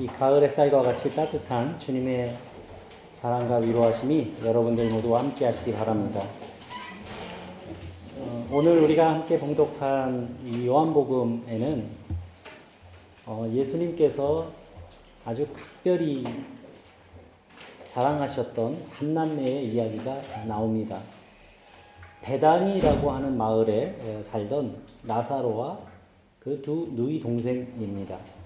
이 가을 햇살과 같이 따뜻한 주님의 사랑과 위로하심이 여러분들 모두와 함께 하시기 바랍니다. 어, 오늘 우리가 함께 봉독한 이 요한복음에는 어, 예수님께서 아주 각별히 사랑하셨던 삼남매의 이야기가 나옵니다. 베다니라고 하는 마을에 살던 나사로와 그 두 누이 동생입니다.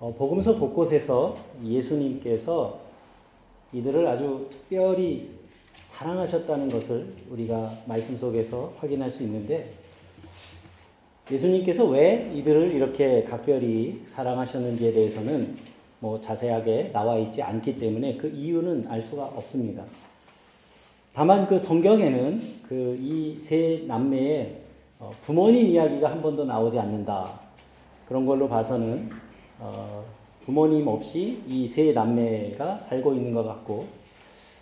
어, 복음서 곳곳에서 예수님께서 이들을 아주 특별히 사랑하셨다는 것을 우리가 말씀 속에서 확인할 수 있는데 예수님께서 왜 이들을 이렇게 각별히 사랑하셨는지에 대해서는 뭐 자세하게 나와 있지 않기 때문에 그 이유는 알 수가 없습니다. 다만 그 성경에는 그 이 세 남매의 어, 부모님 이야기가 한 번도 나오지 않는다. 그런 걸로 봐서는 어, 부모님 없이 이 세 남매가 살고 있는 것 같고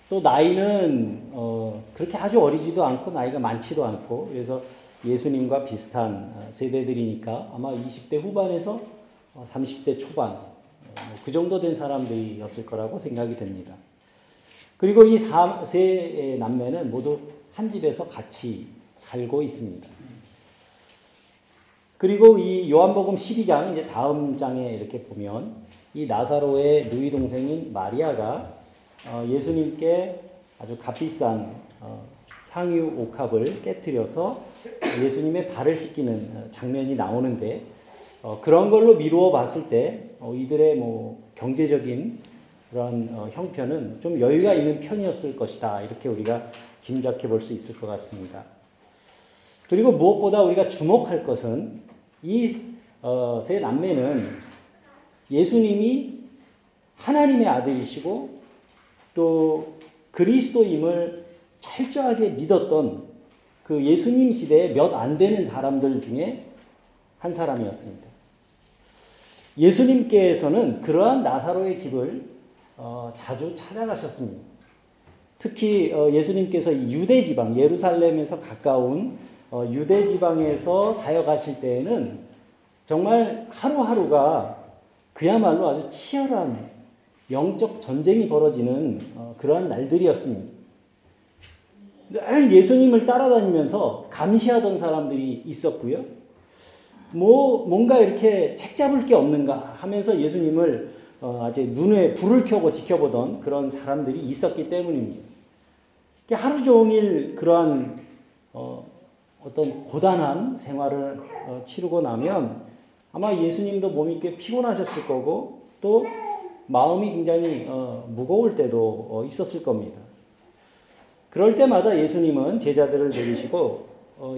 또 나이는 어, 그렇게 아주 어리지도 않고 나이가 많지도 않고 그래서 예수님과 비슷한 어, 세대들이니까 아마 20대 후반에서 30대 어, 초반 어, 그 정도 된 사람들이었을 거라고 생각이 됩니다. 그리고 이 세 남매는 모두 한 집에서 같이 살고 있습니다. 그리고 이 요한복음 12장 이제 다음 장에 이렇게 보면 이 나사로의 누이 동생인 마리아가 어, 예수님께 아주 값비싼 어, 향유 옥합을 깨뜨려서 예수님의 발을 씻기는 어, 장면이 나오는데 그런 걸로 미루어 봤을 때 이들의 뭐 경제적인 그런 형편은 좀 여유가 있는 편이었을 것이다 이렇게 우리가 짐작해 볼 수 있을 것 같습니다. 그리고 무엇보다 우리가 주목할 것은 이세 어, 남매는 예수님이 하나님의 아들이시고 또 그리스도임을 철저하게 믿었던 그 예수님 시대에 몇 안 되는 사람들 중에 한 사람이었습니다. 예수님께서는 그러한 나사로의 집을 어, 자주 찾아가셨습니다. 특히 어, 예수님께서 유대 지방 예루살렘에서 가까운 어, 유대 지방에서 사역하실 때에는 정말 하루하루가 그야말로 아주 치열한 영적 전쟁이 벌어지는 어, 그러한 날들이었습니다. 늘 예수님을 따라다니면서 감시하던 사람들이 있었고요. 뭐 뭔가 이렇게 책 잡을 게 없는가 하면서 예수님을 어, 아주 눈에 불을 켜고 지켜보던 그런 사람들이 있었기 때문입니다. 하루 종일 그러한 어, 어떤 고단한 생활을 어, 치르고 나면 아마 예수님도 몸이 꽤 피곤하셨을 거고 또 마음이 굉장히 어, 무거울 때도 어, 있었을 겁니다. 그럴 때마다 예수님은 제자들을 데리시고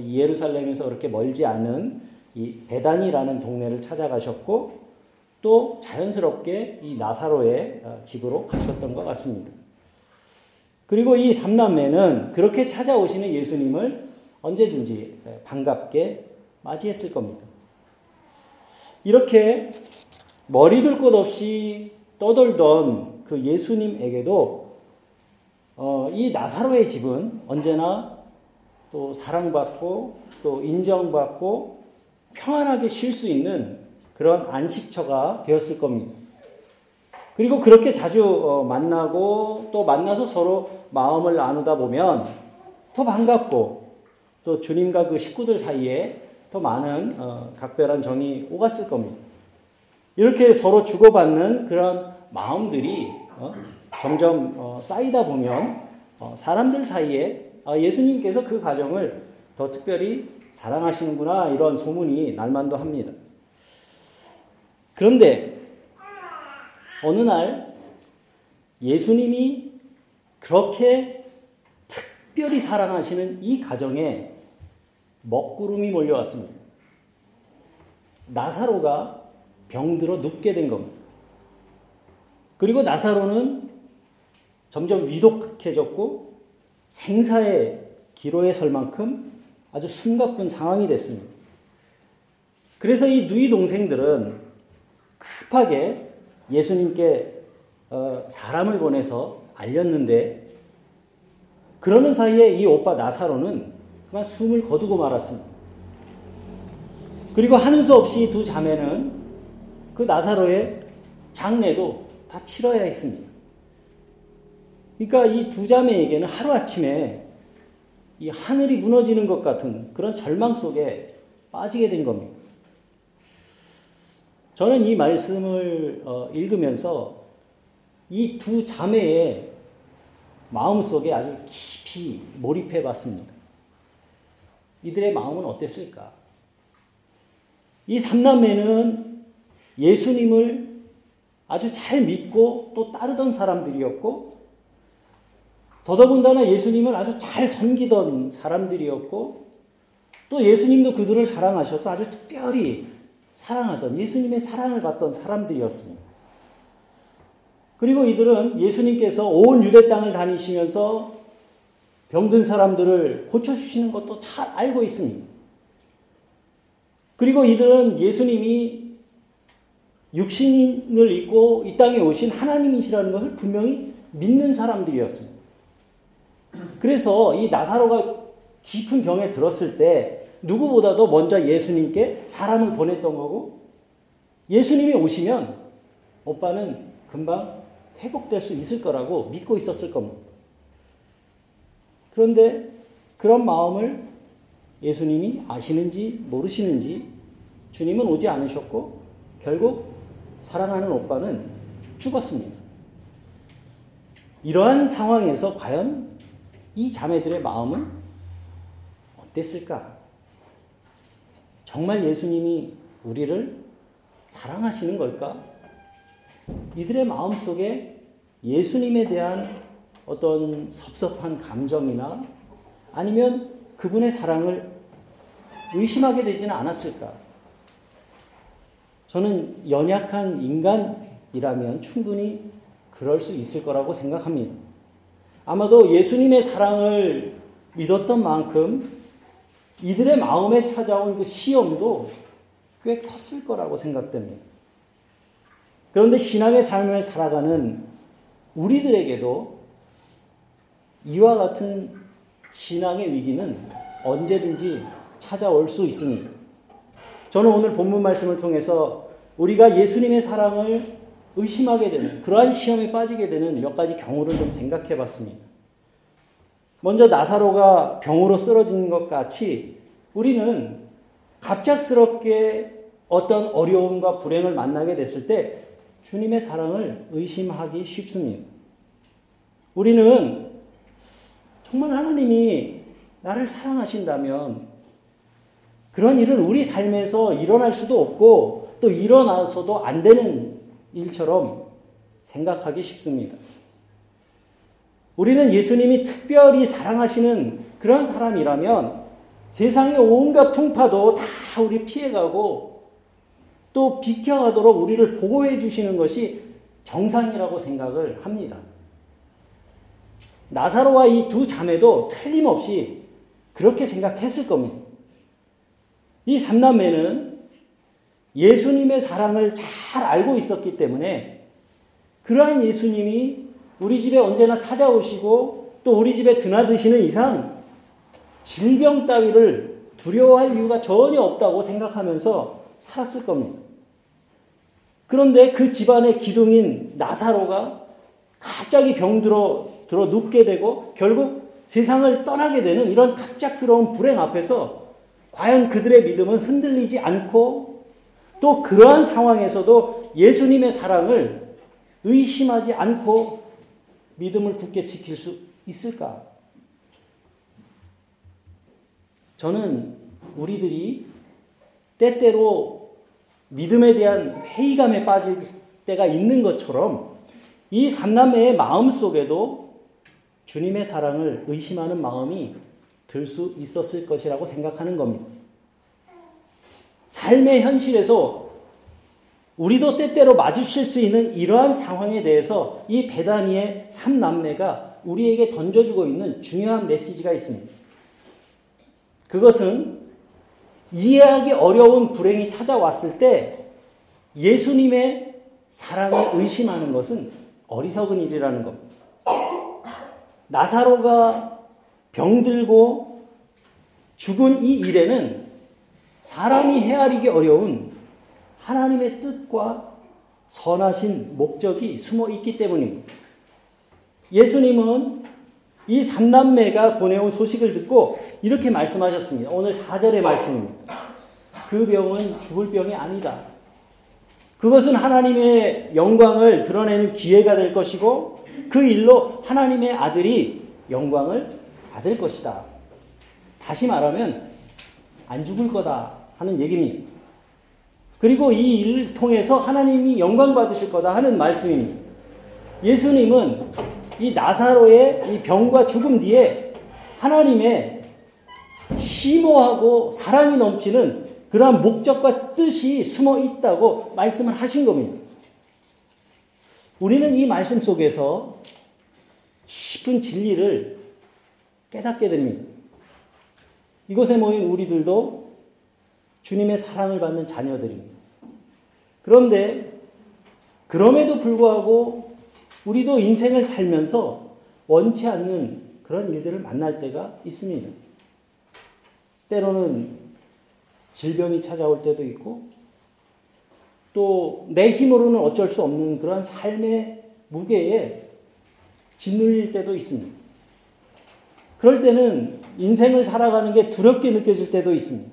예루살렘에서 그렇게 멀지 않은 이 베단이라는 동네를 찾아가셨고 또 자연스럽게 이 나사로의 집으로 가셨던 것 같습니다. 그리고 이 삼남매는 그렇게 찾아오시는 예수님을 언제든지 반갑게 맞이했을 겁니다. 이렇게 머리둘 곳 없이 떠돌던 그 예수님에게도 어, 이 나사로의 집은 언제나 또 사랑받고 또 인정받고 평안하게 쉴 수 있는 그런 안식처가 되었을 겁니다. 그리고 그렇게 자주 어, 만나고 또 만나서 서로 마음을 나누다 보면 더 반갑고 또 주님과 그 식구들 사이에 더 많은 어, 각별한 정이 오갔을 겁니다. 이렇게 서로 주고받는 그런 마음들이 어, 점점 어, 쌓이다 보면 어, 사람들 사이에 아, 예수님께서 그 가정을 더 특별히 사랑하시는구나 이런 소문이 날만도 합니다. 그런데 어느 날 예수님이 그렇게 특별히 사랑하시는 이 가정에 먹구름이 몰려왔습니다. 나사로가 병들어 눕게 된 겁니다. 그리고 나사로는 점점 위독해졌고 생사의 기로에 설 만큼 아주 숨가쁜 상황이 됐습니다. 그래서 이 누이 동생들은 급하게 예수님께 어, 사람을 보내서 알렸는데 그러는 사이에 이 오빠 나사로는 그만 숨을 거두고 말았습니다. 그리고 하는 수 없이 두 자매는 그 나사로의 장례도 다 치러야 했습니다. 그러니까 이 두 자매에게는 하루아침에 이 하늘이 무너지는 것 같은 그런 절망 속에 빠지게 된 겁니다. 저는 이 말씀을 어, 읽으면서 이 두 자매의 마음 속에 아주 깊이 몰입해 봤습니다. 이들의 마음은 어땠을까? 이 삼남매는 예수님을 아주 잘 믿고 또 따르던 사람들이었고, 더더군다나 예수님을 아주 잘 섬기던 사람들이었고, 또 예수님도 그들을 사랑하셔서 아주 특별히 사랑하던 예수님의 사랑을 받던 사람들이었습니다. 그리고 이들은 예수님께서 온 유대 땅을 다니시면서 병든 사람들을 고쳐주시는 것도 잘 알고 있습니다. 그리고 이들은 예수님이 육신을 입고 이 땅에 오신 하나님이시라는 것을 분명히 믿는 사람들이었습니다. 그래서 이 나사로가 깊은 병에 들었을 때 누구보다도 먼저 예수님께 사람을 보냈던 거고 예수님이 오시면 오빠는 금방 회복될 수 있을 거라고 믿고 있었을 겁니다. 그런데 그런 마음을 예수님이 아시는지 모르시는지 주님은 오지 않으셨고 결국 사랑하는 오빠는 죽었습니다. 이러한 상황에서 과연 이 자매들의 마음은 어땠을까? 정말 예수님이 우리를 사랑하시는 걸까? 이들의 마음 속에 예수님에 대한 어떤 섭섭한 감정이나 아니면 그분의 사랑을 의심하게 되지는 않았을까? 저는 연약한 인간이라면 충분히 그럴 수 있을 거라고 생각합니다. 아마도 예수님의 사랑을 믿었던 만큼 이들의 마음에 찾아온 그 시험도 꽤 컸을 거라고 생각됩니다. 그런데 신앙의 삶을 살아가는 우리들에게도 이와 같은 신앙의 위기는 언제든지 찾아올 수 있습니다. 저는 오늘 본문 말씀을 통해서 우리가 예수님의 사랑을 의심하게 되는 그러한 시험에 빠지게 되는 몇 가지 경우를 좀 생각해 봤습니다. 먼저 나사로가 병으로 쓰러진 것 같이 우리는 갑작스럽게 어떤 어려움과 불행을 만나게 됐을 때 주님의 사랑을 의심하기 쉽습니다. 우리는 정말 하나님이 나를 사랑하신다면 그런 일은 우리 삶에서 일어날 수도 없고 또 일어나서도 안 되는 일처럼 생각하기 쉽습니다. 우리는 예수님이 특별히 사랑하시는 그런 사람이라면 세상의 온갖 풍파도 다 우리 피해가고 또 비켜가도록 우리를 보호해 주시는 것이 정상이라고 생각을 합니다. 나사로와 이 두 자매도 틀림없이 그렇게 생각했을 겁니다. 이 삼남매는 예수님의 사랑을 잘 알고 있었기 때문에 그러한 예수님이 우리 집에 언제나 찾아오시고 또 우리 집에 드나드시는 이상 질병 따위를 두려워할 이유가 전혀 없다고 생각하면서 살았을 겁니다. 그런데 그 집안의 기둥인 나사로가 갑자기 병들어 들어 눕게 되고 결국 세상을 떠나게 되는 이런 갑작스러운 불행 앞에서 과연 그들의 믿음은 흔들리지 않고 또 그러한 상황에서도 예수님의 사랑을 의심하지 않고 믿음을 굳게 지킬 수 있을까? 저는 우리들이 때때로 믿음에 대한 회의감에 빠질 때가 있는 것처럼 이 삼남매의 마음 속에도 주님의 사랑을 의심하는 마음이 들 수 있었을 것이라고 생각하는 겁니다. 삶의 현실에서 우리도 때때로 마주칠 수 있는 이러한 상황에 대해서 이 베다니의 삼남매가 우리에게 던져주고 있는 중요한 메시지가 있습니다. 그것은 이해하기 어려운 불행이 찾아왔을 때 예수님의 사랑을 의심하는 것은 어리석은 일이라는 것. 나사로가 병들고 죽은 이 일에는 사람이 헤아리기 어려운 하나님의 뜻과 선하신 목적이 숨어 있기 때문입니다. 예수님은 이 삼남매가 보내온 소식을 듣고 이렇게 말씀하셨습니다. 오늘 4절의 말씀입니다. 그 병은 죽을 병이 아니다. 그것은 하나님의 영광을 드러내는 기회가 될 것이고 그 일로 하나님의 아들이 영광을 받을 것이다. 다시 말하면 안 죽을 거다 하는 얘기입니다. 그리고 이 일을 통해서 하나님이 영광 받으실 거다 하는 말씀입니다. 예수님은 이 나사로의 이 병과 죽음 뒤에 하나님의 심오하고 사랑이 넘치는 그러한 목적과 뜻이 숨어 있다고 말씀을 하신 겁니다. 우리는 이 말씀 속에서 깊은 진리를 깨닫게 됩니다. 이곳에 모인 우리들도 주님의 사랑을 받는 자녀들입니다. 그런데 그럼에도 불구하고 우리도 인생을 살면서 원치 않는 그런 일들을 만날 때가 있습니다. 때로는 질병이 찾아올 때도 있고 또 내 힘으로는 어쩔 수 없는 그런 삶의 무게에 짓눌릴 때도 있습니다. 그럴 때는 인생을 살아가는 게 두렵게 느껴질 때도 있습니다.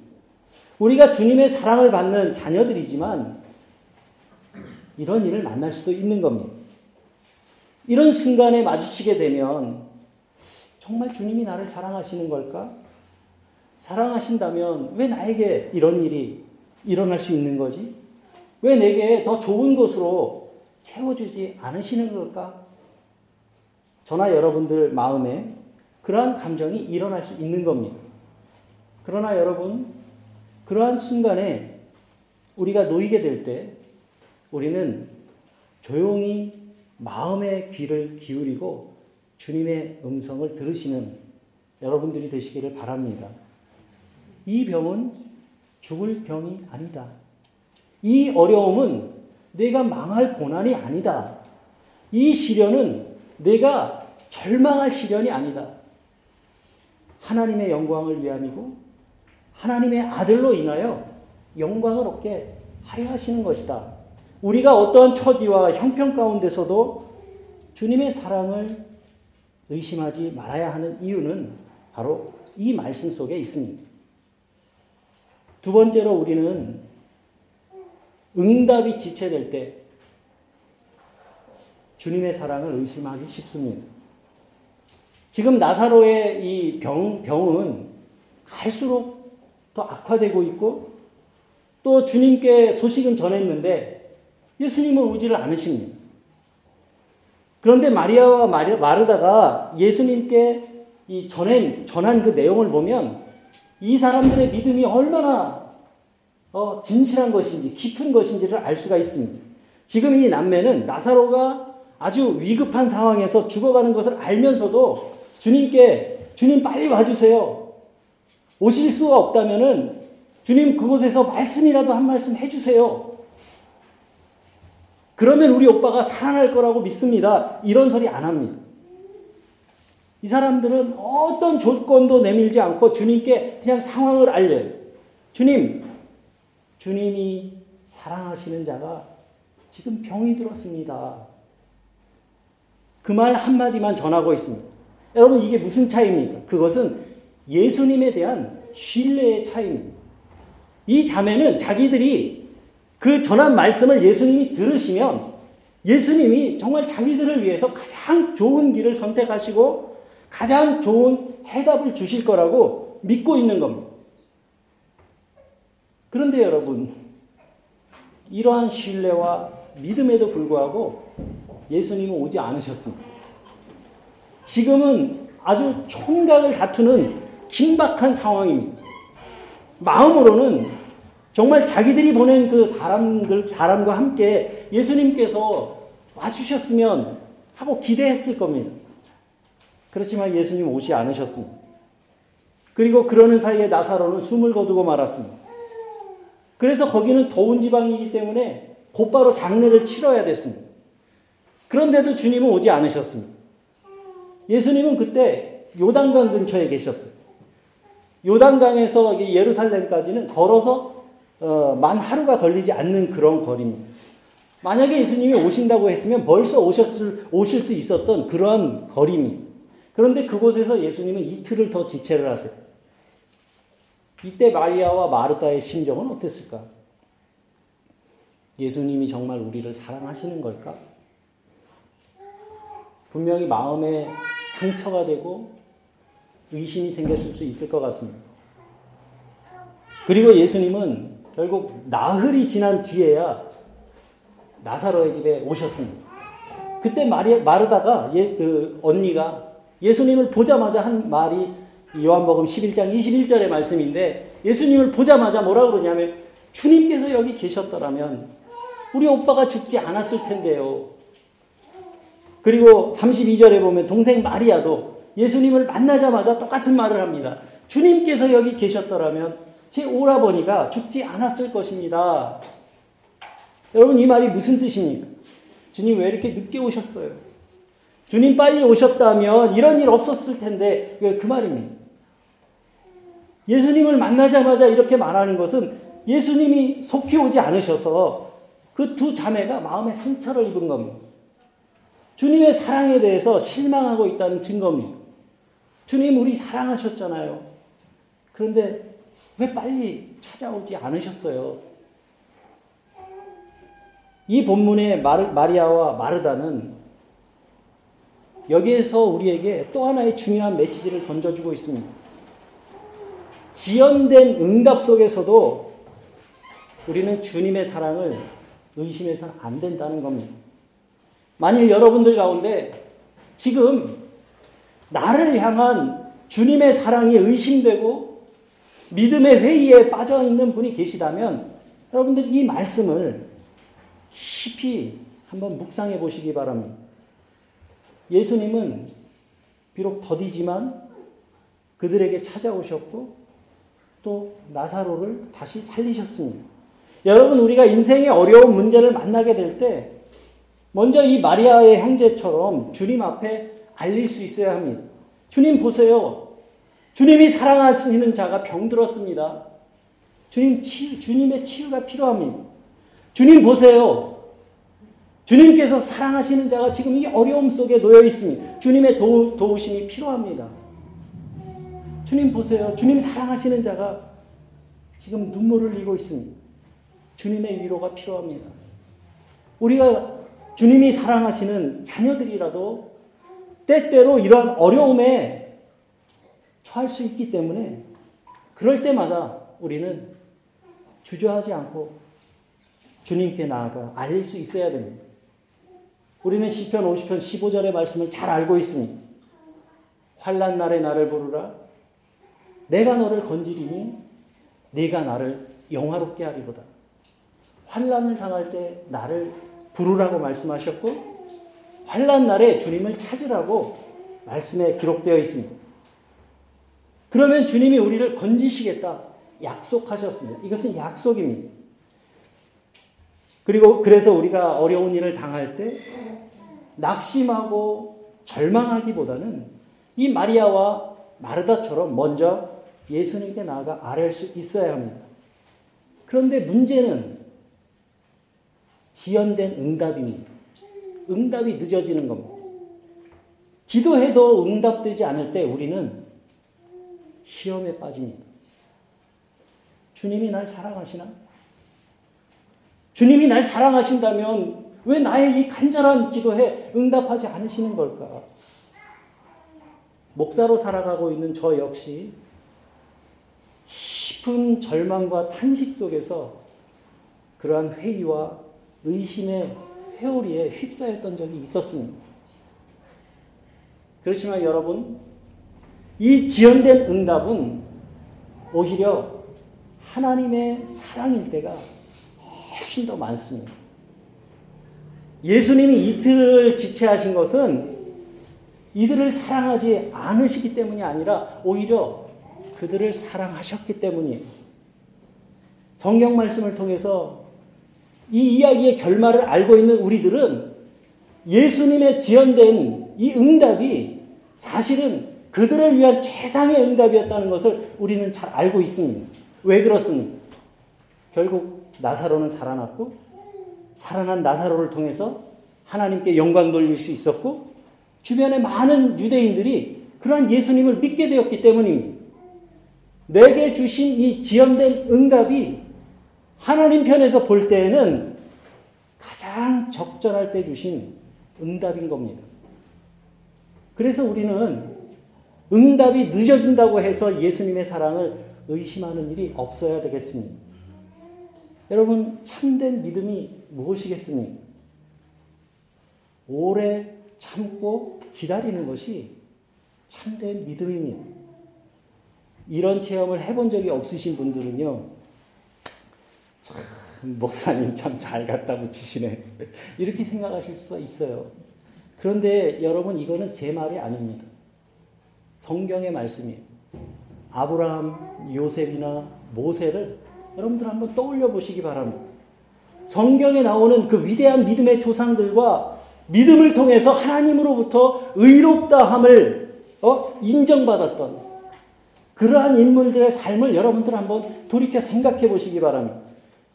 우리가 주님의 사랑을 받는 자녀들이지만 이런 일을 만날 수도 있는 겁니다. 이런 순간에 마주치게 되면 정말 주님이 나를 사랑하시는 걸까? 사랑하신다면 왜 나에게 이런 일이 일어날 수 있는 거지? 왜 내게 더 좋은 것으로 채워주지 않으시는 걸까? 저나 여러분들 마음에 그러한 감정이 일어날 수 있는 겁니다. 그러나 여러분, 그러한 순간에 우리가 놓이게 될 때 우리는 조용히 마음의 귀를 기울이고 주님의 음성을 들으시는 여러분들이 되시기를 바랍니다. 이 병은 죽을 병이 아니다. 이 어려움은 내가 망할 고난이 아니다. 이 시련은 내가 절망할 시련이 아니다. 하나님의 영광을 위함이고 하나님의 아들로 인하여 영광을 얻게 하려 하시는 것이다. 우리가 어떠한 처지와 형편 가운데서도 주님의 사랑을 의심하지 말아야 하는 이유는 바로 이 말씀 속에 있습니다. 두 번째로 우리는 응답이 지체될 때 주님의 사랑을 의심하기 쉽습니다. 지금 나사로의 이 병, 병은 갈수록 더 악화되고 있고 또 주님께 소식은 전했는데 예수님은 오지를 않으십니다. 그런데 마리아와 마르다가 예수님께 이 전한, 전한 그 내용을 보면 이 사람들의 믿음이 얼마나 어, 진실한 것인지 깊은 것인지를 알 수가 있습니다. 지금 이 남매는 나사로가 아주 위급한 상황에서 죽어가는 것을 알면서도 주님께 주님 빨리 와주세요. 오실 수가 없다면은 주님 그곳에서 말씀이라도 한 말씀 해주세요. 그러면 우리 오빠가 사랑할 거라고 믿습니다. 이런 소리 안 합니다. 이 사람들은 어떤 조건도 내밀지 않고 주님께 그냥 상황을 알려요. 주님, 주님이 사랑하시는 자가 지금 병이 들었습니다. 그 말 한마디만 전하고 있습니다. 여러분, 이게 무슨 차이입니까? 그것은 예수님에 대한 신뢰의 차이입니다. 이 자매는 자기들이 그 전한 말씀을 예수님이 들으시면 예수님이 정말 자기들을 위해서 가장 좋은 길을 선택하시고 가장 좋은 해답을 주실 거라고 믿고 있는 겁니다. 그런데 여러분, 이러한 신뢰와 믿음에도 불구하고 예수님은 오지 않으셨습니다. 지금은 아주 총각을 다투는 긴박한 상황입니다. 마음으로는 정말 자기들이 보낸 그 사람들, 사람과 함께 예수님께서 와주셨으면 하고 기대했을 겁니다. 그렇지만 예수님 오지 않으셨습니다. 그리고 그러는 사이에 나사로는 숨을 거두고 말았습니다. 그래서 거기는 더운 지방이기 때문에 곧바로 장례를 치러야 됐습니다. 그런데도 주님은 오지 않으셨습니다. 예수님은 그때 요단강 근처에 계셨어요. 요단강에서 예루살렘까지는 걸어서 어, 만 하루가 걸리지 않는 그런 거리입니다. 만약에 예수님이 오신다고 했으면 벌써 오셨을, 오실 수 있었던 그러한 거리입니다. 그런데 그곳에서 예수님은 이틀을 더 지체를 하세요. 이때 마리아와 마르다의 심정은 어땠을까? 예수님이 정말 우리를 사랑하시는 걸까? 분명히 마음에 상처가 되고 의심이 생겼을 수 있을 것 같습니다. 그리고 예수님은 결국 나흘이 지난 뒤에야 나사로의 집에 오셨습니다. 그때 마리, 마르다가 예, 그 언니가 예수님을 보자마자 한 말이 요한복음 11장 21절의 말씀인데 예수님을 보자마자 뭐라 그러냐면 주님께서 여기 계셨더라면 우리 오빠가 죽지 않았을 텐데요. 그리고 32절에 보면 동생 마리아도 예수님을 만나자마자 똑같은 말을 합니다. 주님께서 여기 계셨더라면 제 오라버니가 죽지 않았을 것입니다. 여러분 이 말이 무슨 뜻입니까? 주님 왜 이렇게 늦게 오셨어요? 주님 빨리 오셨다면 이런 일 없었을 텐데 그 말입니다. 예수님을 만나자마자 이렇게 말하는 것은 예수님이 속히 오지 않으셔서 그 두 자매가 마음의 상처를 입은 겁니다. 주님의 사랑에 대해서 실망하고 있다는 증거입니다. 주님 우리 사랑하셨잖아요. 그런데 왜 빨리 찾아오지 않으셨어요? 이 본문의 마리아와 마르다는 여기에서 우리에게 또 하나의 중요한 메시지를 던져주고 있습니다. 지연된 응답 속에서도 우리는 주님의 사랑을 의심해서는 안 된다는 겁니다. 만일 여러분들 가운데 지금 나를 향한 주님의 사랑이 의심되고 믿음의 회의에 빠져 있는 분이 계시다면 여러분들 이 말씀을 깊이 한번 묵상해 보시기 바랍니다. 예수님은 비록 더디지만 그들에게 찾아오셨고 또 나사로를 다시 살리셨습니다. 여러분 우리가 인생의 어려운 문제를 만나게 될 때 먼저 이 마리아의 형제처럼 주님 앞에 알릴 수 있어야 합니다. 주님 보세요. 주님이 사랑하시는 자가 병들었습니다. 주님 치유, 주님의 치유가 필요합니다. 주님 보세요. 주님께서 사랑하시는 자가 지금 이 어려움 속에 놓여 있습니다. 주님의 도, 도우심이 필요합니다. 주님 보세요. 주님 사랑하시는 자가 지금 눈물을 흘리고 있습니다. 주님의 위로가 필요합니다. 우리가 주님이 사랑하시는 자녀들이라도 때때로 이러한 어려움에 처할 수 있기 때문에 그럴 때마다 우리는 주저하지 않고 주님께 나아가 알릴 수 있어야 됩니다. 우리는 시편 50편 15절의 말씀을 잘 알고 있습니다. 환란 날에 나를 부르라. 내가 너를 건지리니 네가 나를 영화롭게 하리로다. 환란을 당할 때 나를 부르라고 말씀하셨고 환란 날에 주님을 찾으라고 말씀에 기록되어 있습니다. 그러면 주님이 우리를 건지시겠다 약속하셨습니다. 이것은 약속입니다. 그리고 그래서 우리가 어려운 일을 당할 때 낙심하고 절망하기보다는 이 마리아와 마르다처럼 먼저 예수님께 나아가 아뢰 수 있어야 합니다. 그런데 문제는 지연된 응답입니다. 응답이 늦어지는 겁니다. 기도해도 응답되지 않을 때 우리는 시험에 빠집니다. 주님이 날 사랑하시나? 주님이 날 사랑하신다면 왜 나의 이 간절한 기도에 응답하지 않으시는 걸까? 목사로 살아가고 있는 저 역시 깊은 절망과 탄식 속에서 그러한 회의와 의심의 회오리에 휩싸였던 적이 있었습니다. 그렇지만 여러분, 이 지연된 응답은 오히려 하나님의 사랑일 때가 훨씬 더 많습니다. 예수님이 이틀을 지체하신 것은 이들을 사랑하지 않으시기 때문이 아니라 오히려 그들을 사랑하셨기 때문이에요. 성경 말씀을 통해서 이 이야기의 결말을 알고 있는 우리들은 예수님의 지연된 이 응답이 사실은 그들을 위한 최상의 응답이었다는 것을 우리는 잘 알고 있습니다. 왜 그렇습니까? 결국 나사로는 살아났고 살아난 나사로를 통해서 하나님께 영광 돌릴 수 있었고 주변에 많은 유대인들이 그러한 예수님을 믿게 되었기 때문입니다. 내게 주신 이 지연된 응답이 하나님 편에서 볼 때에는 가장 적절할 때 주신 응답인 겁니다. 그래서 우리는 응답이 늦어진다고 해서 예수님의 사랑을 의심하는 일이 없어야 되겠습니다. 여러분, 참된 믿음이 무엇이겠습니까? 오래 참고 기다리는 것이 참된 믿음입니다. 이런 체험을 해본 적이 없으신 분들은요, 참, 목사님 참 잘 갖다 붙이시네. 이렇게 생각하실 수가 있어요. 그런데 여러분, 이거는 제 말이 아닙니다. 성경의 말씀이에요. 아브라함, 요셉이나 모세를 여러분들 한번 떠올려 보시기 바랍니다. 성경에 나오는 그 위대한 믿음의 조상들과 믿음을 통해서 하나님으로부터 의롭다함을 어? 인정받았던 그러한 인물들의 삶을 여러분들 한번 돌이켜 생각해 보시기 바랍니다.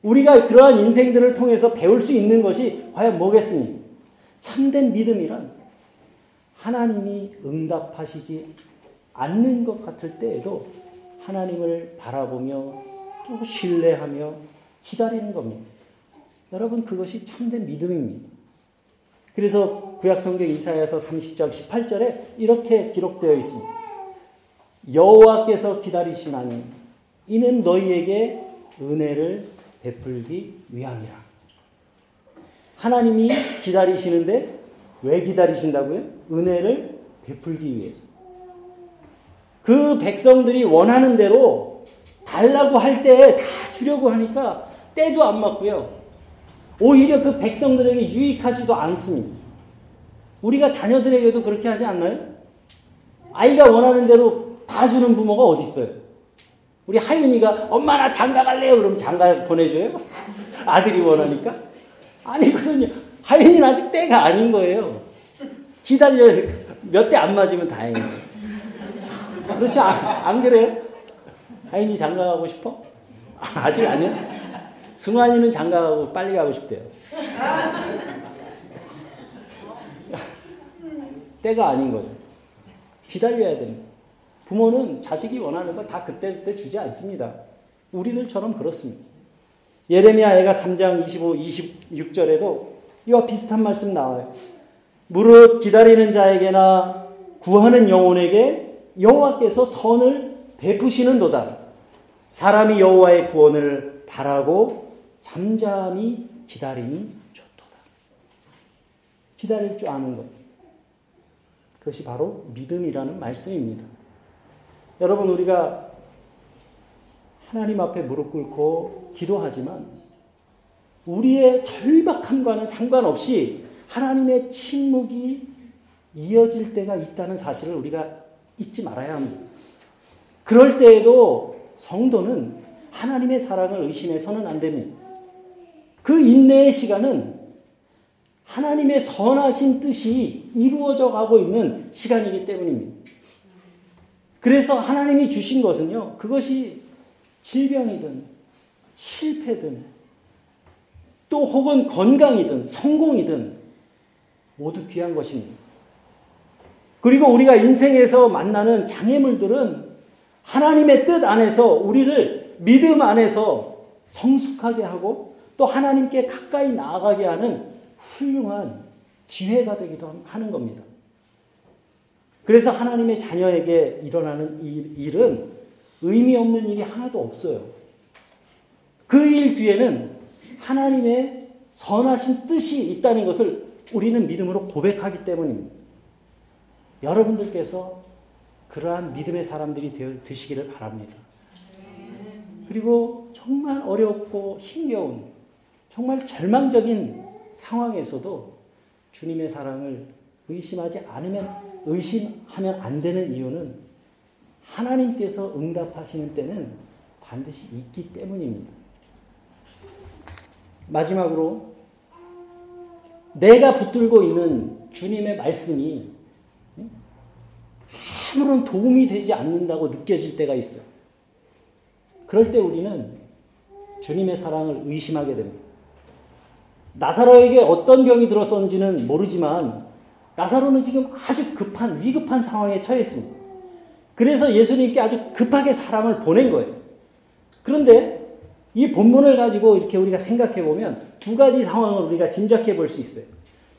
우리가 그러한 인생들을 통해서 배울 수 있는 것이 과연 뭐겠습니까? 참된 믿음이란 하나님이 응답하시지 않는 것 같을 때에도 하나님을 바라보며 또 신뢰하며 기다리는 겁니다. 여러분 그것이 참된 믿음입니다. 그래서 구약성경 이사야서 30장 18절에 이렇게 기록되어 있습니다. 여호와께서 기다리시나니 이는 너희에게 은혜를 베풀기 위함이라. 하나님이 기다리시는데 왜 기다리신다고요? 은혜를 베풀기 위해서. 그 백성들이 원하는 대로 달라고 할 때 다 주려고 하니까 때도 안 맞고요. 오히려 그 백성들에게 유익하지도 않습니다. 우리가 자녀들에게도 그렇게 하지 않나요? 아이가 원하는 대로 다 주는 부모가 어디 있어요? 우리 하윤이가 엄마 나 장가 갈래요. 그럼 장가 보내줘요? 아들이 원하니까? 아니거든요. 하윤이는 아직 때가 아닌 거예요. 기다려 몇대 안 맞으면 다행이죠. 그렇지 안, 안 그래요? 하윤이 장가 가고 싶어? 아직 아니야? 승환이는 장가 가고 빨리 가고 싶대요. 때가 아닌 거죠. 기다려야 됩니다. 부모는 자식이 원하는 거다 그때그때 주지 않습니다. 우리들처럼 그렇습니다. 예레미야 애가 3장 25, 26절에도 이와 비슷한 말씀 나와요. 무릇 기다리는 자에게나 구하는 영혼에게 여호와께서 선을 베푸시는 도다. 사람이 여호와의 구원을 바라고 잠잠히 기다림이 좋도다. 기다릴 줄 아는 것. 그것이 바로 믿음이라는 말씀입니다. 여러분, 우리가 하나님 앞에 무릎 꿇고 기도하지만 우리의 절박함과는 상관없이 하나님의 침묵이 이어질 때가 있다는 사실을 우리가 잊지 말아야 합니다. 그럴 때에도 성도는 하나님의 사랑을 의심해서는 안 됩니다. 그 인내의 시간은 하나님의 선하신 뜻이 이루어져 가고 있는 시간이기 때문입니다. 그래서 하나님이 주신 것은요, 그것이 질병이든 실패든 또 혹은 건강이든 성공이든 모두 귀한 것입니다. 그리고 우리가 인생에서 만나는 장애물들은 하나님의 뜻 안에서 우리를 믿음 안에서 성숙하게 하고 또 하나님께 가까이 나아가게 하는 훌륭한 기회가 되기도 하는 겁니다. 그래서 하나님의 자녀에게 일어나는 일은 의미 없는 일이 하나도 없어요. 그 일 뒤에는 하나님의 선하신 뜻이 있다는 것을 우리는 믿음으로 고백하기 때문입니다. 여러분들께서 그러한 믿음의 사람들이 되시기를 바랍니다. 그리고 정말 어렵고 힘겨운, 정말 절망적인 상황에서도 주님의 사랑을 의심하지 않으면, 의심하면 안 되는 이유는 하나님께서 응답하시는 때는 반드시 있기 때문입니다. 마지막으로 내가 붙들고 있는 주님의 말씀이 아무런 도움이 되지 않는다고 느껴질 때가 있어요. 그럴 때 우리는 주님의 사랑을 의심하게 됩니다. 나사로에게 어떤 병이 들었었는지는 모르지만 나사로는 지금 아주 급한 위급한 상황에 처했습니다. 그래서 예수님께 아주 급하게 사람을 보낸 거예요. 그런데 이 본문을 가지고 이렇게 우리가 생각해 보면 두 가지 상황을 우리가 짐작해 볼 수 있어요.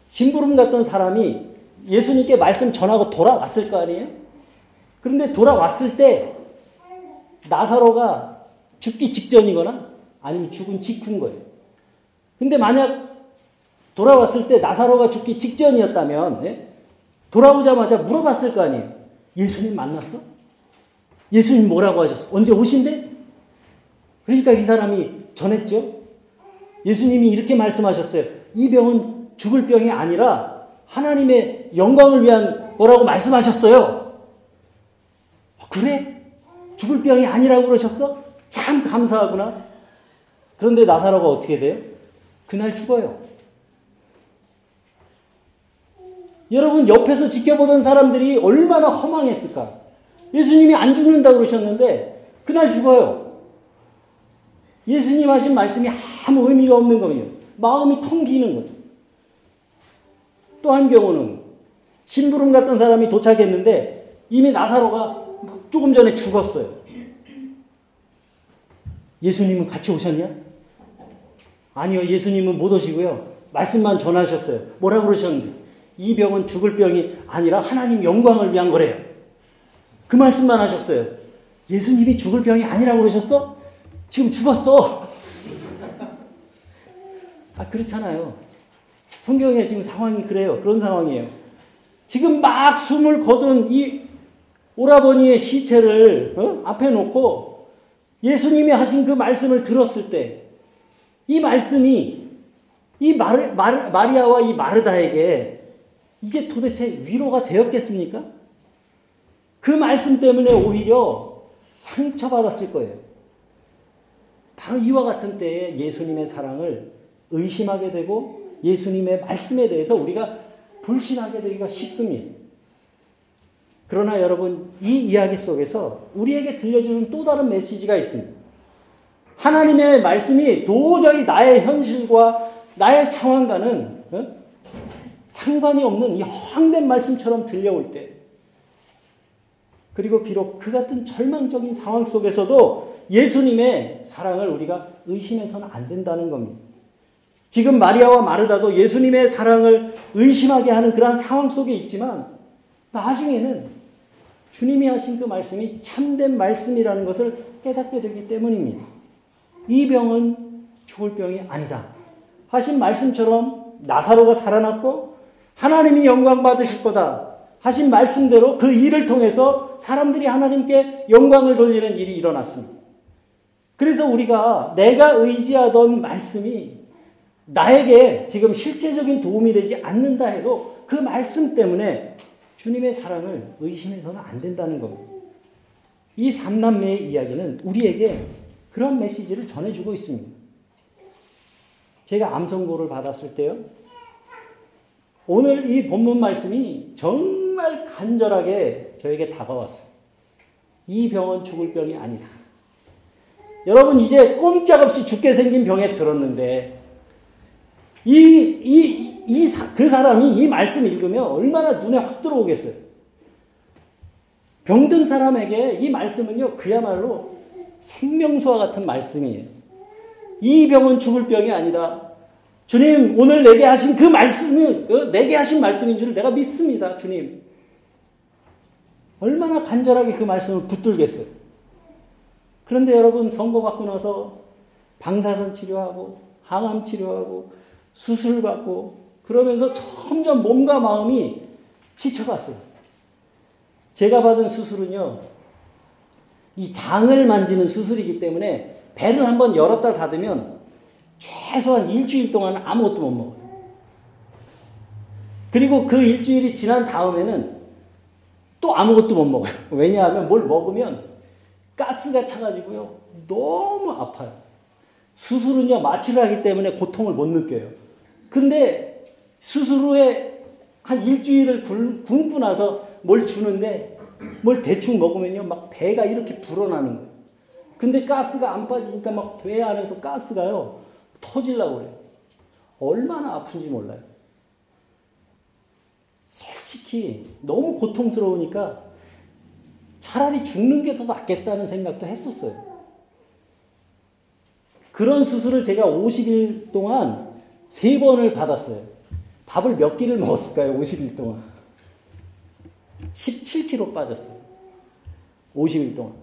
심부름 갔던 사람이 예수님께 말씀 전하고 돌아왔을 거 아니에요? 그런데 돌아왔을 때 나사로가 죽기 직전이거나 아니면 죽은 직후인 거예요. 근데 만약 돌아왔을 때 나사로가 죽기 직전이었다면 예? 돌아오자마자 물어봤을 거 아니에요. 예수님 만났어? 예수님 뭐라고 하셨어? 언제 오신대? 그러니까 이 사람이 전했죠. 예수님이 이렇게 말씀하셨어요. 이 병은 죽을 병이 아니라 하나님의 영광을 위한 거라고 말씀하셨어요. 어, 그래? 죽을 병이 아니라고 그러셨어? 참 감사하구나. 그런데 나사로가 어떻게 돼요? 그날 죽어요. 여러분 옆에서 지켜보던 사람들이 얼마나 허망했을까? 예수님이 안 죽는다 그러셨는데 그날 죽어요. 예수님 하신 말씀이 아무 의미가 없는 거예요. 마음이 텅 비는 거예요. 또한 경우는 심부름 갔던 사람이 도착했는데 이미 나사로가 조금 전에 죽었어요. 예수님은 같이 오셨냐? 아니요, 예수님은 못 오시고요. 말씀만 전하셨어요. 뭐라 그러셨는데? 이 병은 죽을 병이 아니라 하나님 영광을 위한 거래요. 그 말씀만 하셨어요. 예수님이 죽을 병이 아니라고 그러셨어? 지금 죽었어. 아, 그렇잖아요. 성경에 지금 상황이 그래요. 그런 상황이에요. 지금 막 숨을 거둔 이 오라버니의 시체를 어? 앞에 놓고 예수님이 하신 그 말씀을 들었을 때 이 말씀이 이 마르, 마르, 마리아와 이 마르다에게 이게 도대체 위로가 되었겠습니까? 그 말씀 때문에 오히려 상처받았을 거예요. 바로 이와 같은 때에 예수님의 사랑을 의심하게 되고 예수님의 말씀에 대해서 우리가 불신하게 되기가 쉽습니다. 그러나 여러분, 이 이야기 속에서 우리에게 들려주는 또 다른 메시지가 있습니다. 하나님의 말씀이 도저히 나의 현실과 나의 상황과는 어? 상관이 없는 이 허황된 말씀처럼 들려올 때, 그리고 비록 그 같은 절망적인 상황 속에서도 예수님의 사랑을 우리가 의심해서는 안 된다는 겁니다. 지금 마리아와 마르다도 예수님의 사랑을 의심하게 하는 그러한 상황 속에 있지만 나중에는 주님이 하신 그 말씀이 참된 말씀이라는 것을 깨닫게 되기 때문입니다. 이 병은 죽을 병이 아니다. 하신 말씀처럼 나사로가 살아났고 하나님이 영광 받으실 거다. 하신 말씀대로 그 일을 통해서 사람들이 하나님께 영광을 돌리는 일이 일어났습니다. 그래서 우리가 내가 의지하던 말씀이 나에게 지금 실제적인 도움이 되지 않는다 해도 그 말씀 때문에 주님의 사랑을 의심해서는 안 된다는 겁니다. 이 삼남매의 이야기는 우리에게 그런 메시지를 전해주고 있습니다. 제가 암송고를 받았을 때요. 오늘 이 본문 말씀이 정말 간절하게 저에게 다가왔어요. 이 병은 죽을 병이 아니다. 여러분, 이제 꼼짝없이 죽게 생긴 병에 들었는데, 이, 이, 이, 그 사람이 이 말씀 읽으면 얼마나 눈에 확 들어오겠어요. 병든 사람에게 이 말씀은요, 그야말로 생명수와 같은 말씀이에요. 이 병은 죽을 병이 아니다. 주님, 오늘 내게 하신 그 말씀은, 그 내게 하신 말씀인 줄 내가 믿습니다, 주님. 얼마나 간절하게 그 말씀을 붙들겠어요. 그런데 여러분, 선거받고 나서 방사선 치료하고, 항암 치료하고, 수술 받고, 그러면서 점점 몸과 마음이 지쳐갔어요. 제가 받은 수술은요, 이 장을 만지는 수술이기 때문에 배를 한번 열었다 닫으면 최소한 일주일 동안 아무것도 못 먹어요. 그리고 그 일주일이 지난 다음에는 또 아무것도 못 먹어요. 왜냐하면 뭘 먹으면 가스가 차가지고요. 너무 아파요. 수술은요, 마취를 하기 때문에 고통을 못 느껴요. 근데 수술 후에 한 일주일을 굶고 나서 뭘 주는데 뭘 대충 먹으면요, 막 배가 이렇게 불어나는 거예요. 근데 가스가 안 빠지니까 막 배 안에서 가스가요, 터질라고 그래요. 얼마나 아픈지 몰라요. 솔직히 너무 고통스러우니까 차라리 죽는 게 더 낫겠다는 생각도 했었어요. 그런 수술을 제가 50일 동안 세 번을 받았어요. 밥을 몇 끼를 먹었을까요? 50일 동안. 17kg 빠졌어요. 50일 동안.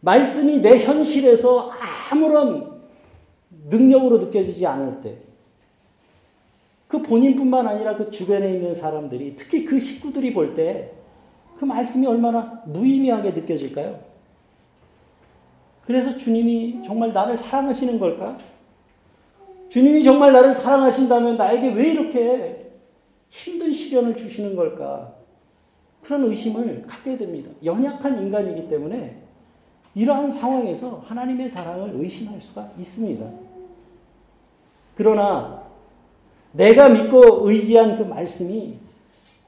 말씀이 내 현실에서 아무런 능력으로 느껴지지 않을 때, 그 본인뿐만 아니라 그 주변에 있는 사람들이, 특히 그 식구들이 볼 때, 그 말씀이 얼마나 무의미하게 느껴질까요? 그래서 주님이 정말 나를 사랑하시는 걸까? 주님이 정말 나를 사랑하신다면 나에게 왜 이렇게 힘든 시련을 주시는 걸까? 그런 의심을 갖게 됩니다. 연약한 인간이기 때문에 이러한 상황에서 하나님의 사랑을 의심할 수가 있습니다. 그러나 내가 믿고 의지한 그 말씀이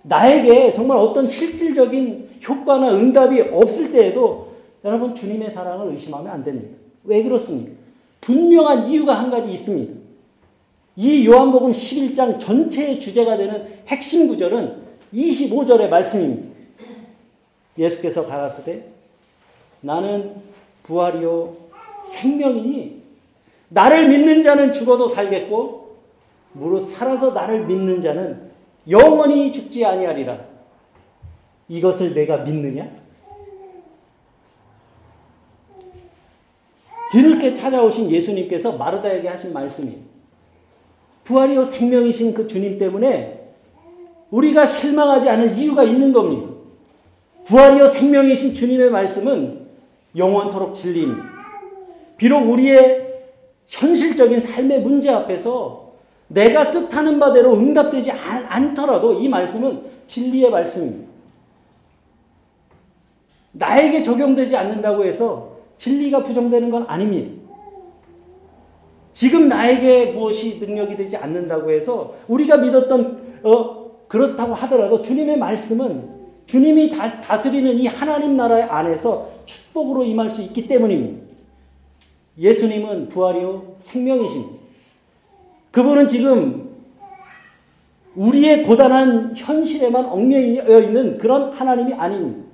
나에게 정말 어떤 실질적인 효과나 응답이 없을 때에도 여러분 주님의 사랑을 의심하면 안 됩니다. 왜 그렇습니까? 분명한 이유가 한 가지 있습니다. 이 요한복음 11장 전체의 주제가 되는 핵심 구절은 25절의 말씀입니다. 예수께서 가라사대 나는 부활이요 생명이니 나를 믿는 자는 죽어도 살겠고 무릇 살아서 나를 믿는 자는 영원히 죽지 아니하리라. 이것을 내가 믿느냐? 뒤늦게 찾아오신 예수님께서 마르다에게 하신 말씀이 부활이요 생명이신 그 주님 때문에 우리가 실망하지 않을 이유가 있는 겁니다. 부활이요 생명이신 주님의 말씀은 영원토록 진리입니다. 비록 우리의 현실적인 삶의 문제 앞에서 내가 뜻하는 바대로 응답되지 않더라도 이 말씀은 진리의 말씀입니다. 나에게 적용되지 않는다고 해서 진리가 부정되는 건 아닙니다. 지금 나에게 무엇이 능력이 되지 않는다고 해서 우리가 믿었던 어, 그렇다고 하더라도 주님의 말씀은 주님이 다스리는 이 하나님 나라 안에서 축복으로 임할 수 있기 때문입니다. 예수님은 부활이요 생명이십니다. 그분은 지금 우리의 고단한 현실에만 얽매여 있는 그런 하나님이 아닙니다.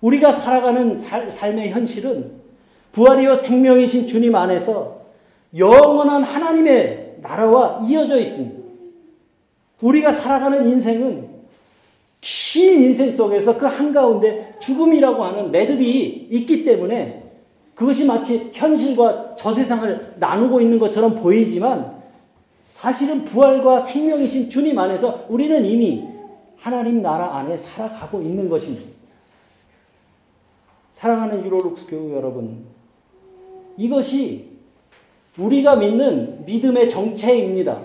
우리가 살아가는 살, 삶의 현실은 부활이요 생명이신 주님 안에서 영원한 하나님의 나라와 이어져 있습니다. 우리가 살아가는 인생은 긴 인생 속에서 그 한가운데 죽음이라고 하는 매듭이 있기 때문에 그것이 마치 현실과 저 세상을 나누고 있는 것처럼 보이지만 사실은 부활과 생명이신 주님 안에서 우리는 이미 하나님 나라 안에 살아가고 있는 것입니다. 사랑하는 유로룩스 교우 여러분, 이것이 우리가 믿는 믿음의 정체입니다.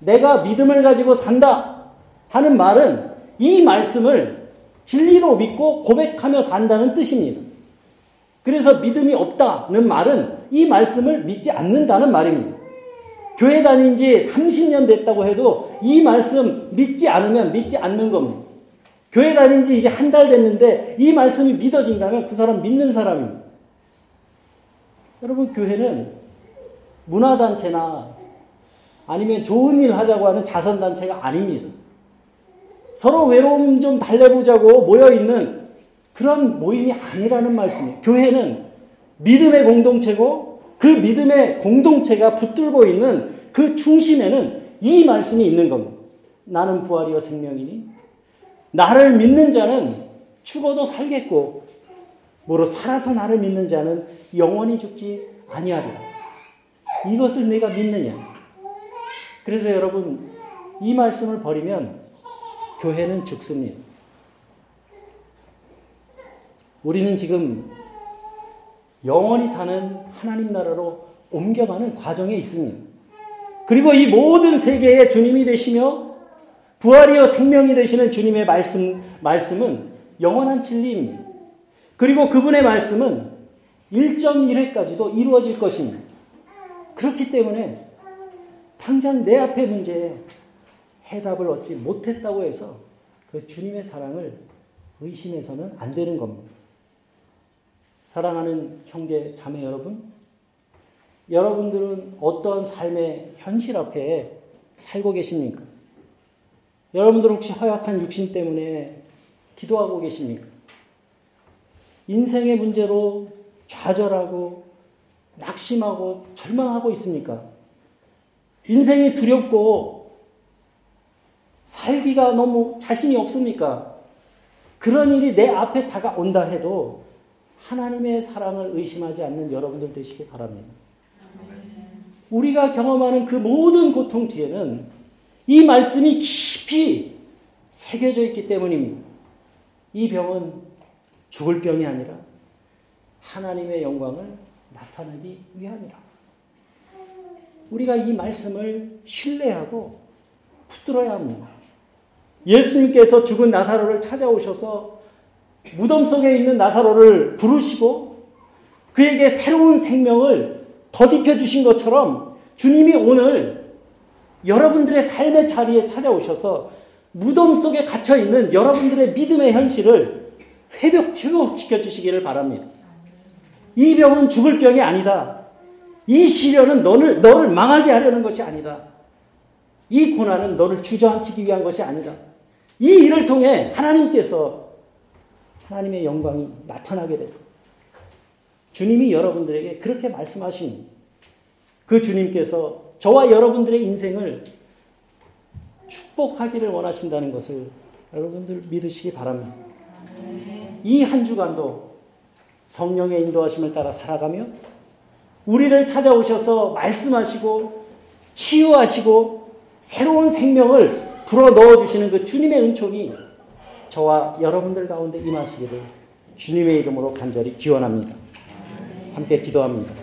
내가 믿음을 가지고 산다 하는 말은 이 말씀을 진리로 믿고 고백하며 산다는 뜻입니다. 그래서 믿음이 없다는 말은 이 말씀을 믿지 않는다는 말입니다. 교회 다닌 지 30년 됐다고 해도 이 말씀 믿지 않으면 믿지 않는 겁니다. 교회 다닌 지 이제 한 달 됐는데 이 말씀이 믿어진다면 그 사람 믿는 사람입니다. 여러분, 교회는 문화단체나 아니면 좋은 일 하자고 하는 자선단체가 아닙니다. 서로 외로움 좀 달래보자고 모여있는 그런 모임이 아니라는 말씀이에요. 교회는 믿음의 공동체고 그 믿음의 공동체가 붙들고 있는 그 중심에는 이 말씀이 있는 겁니다. 나는 부활이요 생명이니 나를 믿는 자는 죽어도 살겠고 뭐로 살아서 나를 믿는 자는 영원히 죽지 아니하리라. 이것을 내가 믿느냐? 그래서 여러분 이 말씀을 버리면 교회는 죽습니다. 우리는 지금 영원히 사는 하나님 나라로 옮겨가는 과정에 있습니다. 그리고 이 모든 세계의 주님이 되시며 부활이요 생명이 되시는 주님의 말씀 말씀은 영원한 진리입니다. 그리고 그분의 말씀은 1.1회까지도 이루어질 것입니다. 그렇기 때문에 당장 내 앞의 문제에 해답을 얻지 못했다고 해서 그 주님의 사랑을 의심해서는 안 되는 겁니다. 사랑하는 형제, 자매 여러분, 여러분들은 어떤 삶의 현실 앞에 살고 계십니까? 여러분들 혹시 허약한 육신 때문에 기도하고 계십니까? 인생의 문제로 좌절하고 낙심하고 절망하고 있습니까? 인생이 두렵고 살기가 너무 자신이 없습니까? 그런 일이 내 앞에 다가온다 해도 하나님의 사랑을 의심하지 않는 여러분들 되시길 바랍니다. 우리가 경험하는 그 모든 고통 뒤에는 이 말씀이 깊이 새겨져 있기 때문입니다. 이 병은 죽을 병이 아니라 하나님의 영광을 나타내기 위함이라. 우리가 이 말씀을 신뢰하고 붙들어야 합니다. 예수님께서 죽은 나사로를 찾아오셔서 무덤 속에 있는 나사로를 부르시고 그에게 새로운 생명을 더딥혀 주신 것처럼 주님이 오늘 여러분들의 삶의 자리에 찾아오셔서 무덤 속에 갇혀 있는 여러분들의 믿음의 현실을 회복, 회복시켜 주시기를 바랍니다. 이 병은 죽을 병이 아니다. 이 시련은 너를, 너를 망하게 하려는 것이 아니다. 이 고난은 너를 주저앉히기 위한 것이 아니다. 이 일을 통해 하나님께서 하나님의 영광이 나타나게 될 것. 주님이 여러분들에게 그렇게 말씀하신 그 주님께서 저와 여러분들의 인생을 축복하기를 원하신다는 것을 여러분들 믿으시기 바랍니다. 이 한 주간도 성령의 인도하심을 따라 살아가며 우리를 찾아오셔서 말씀하시고 치유하시고 새로운 생명을 불어 넣어 주시는 그 주님의 은총이 저와 여러분들 가운데 임하시기를 주님의 이름으로 간절히 기원합니다. 함께 기도합니다.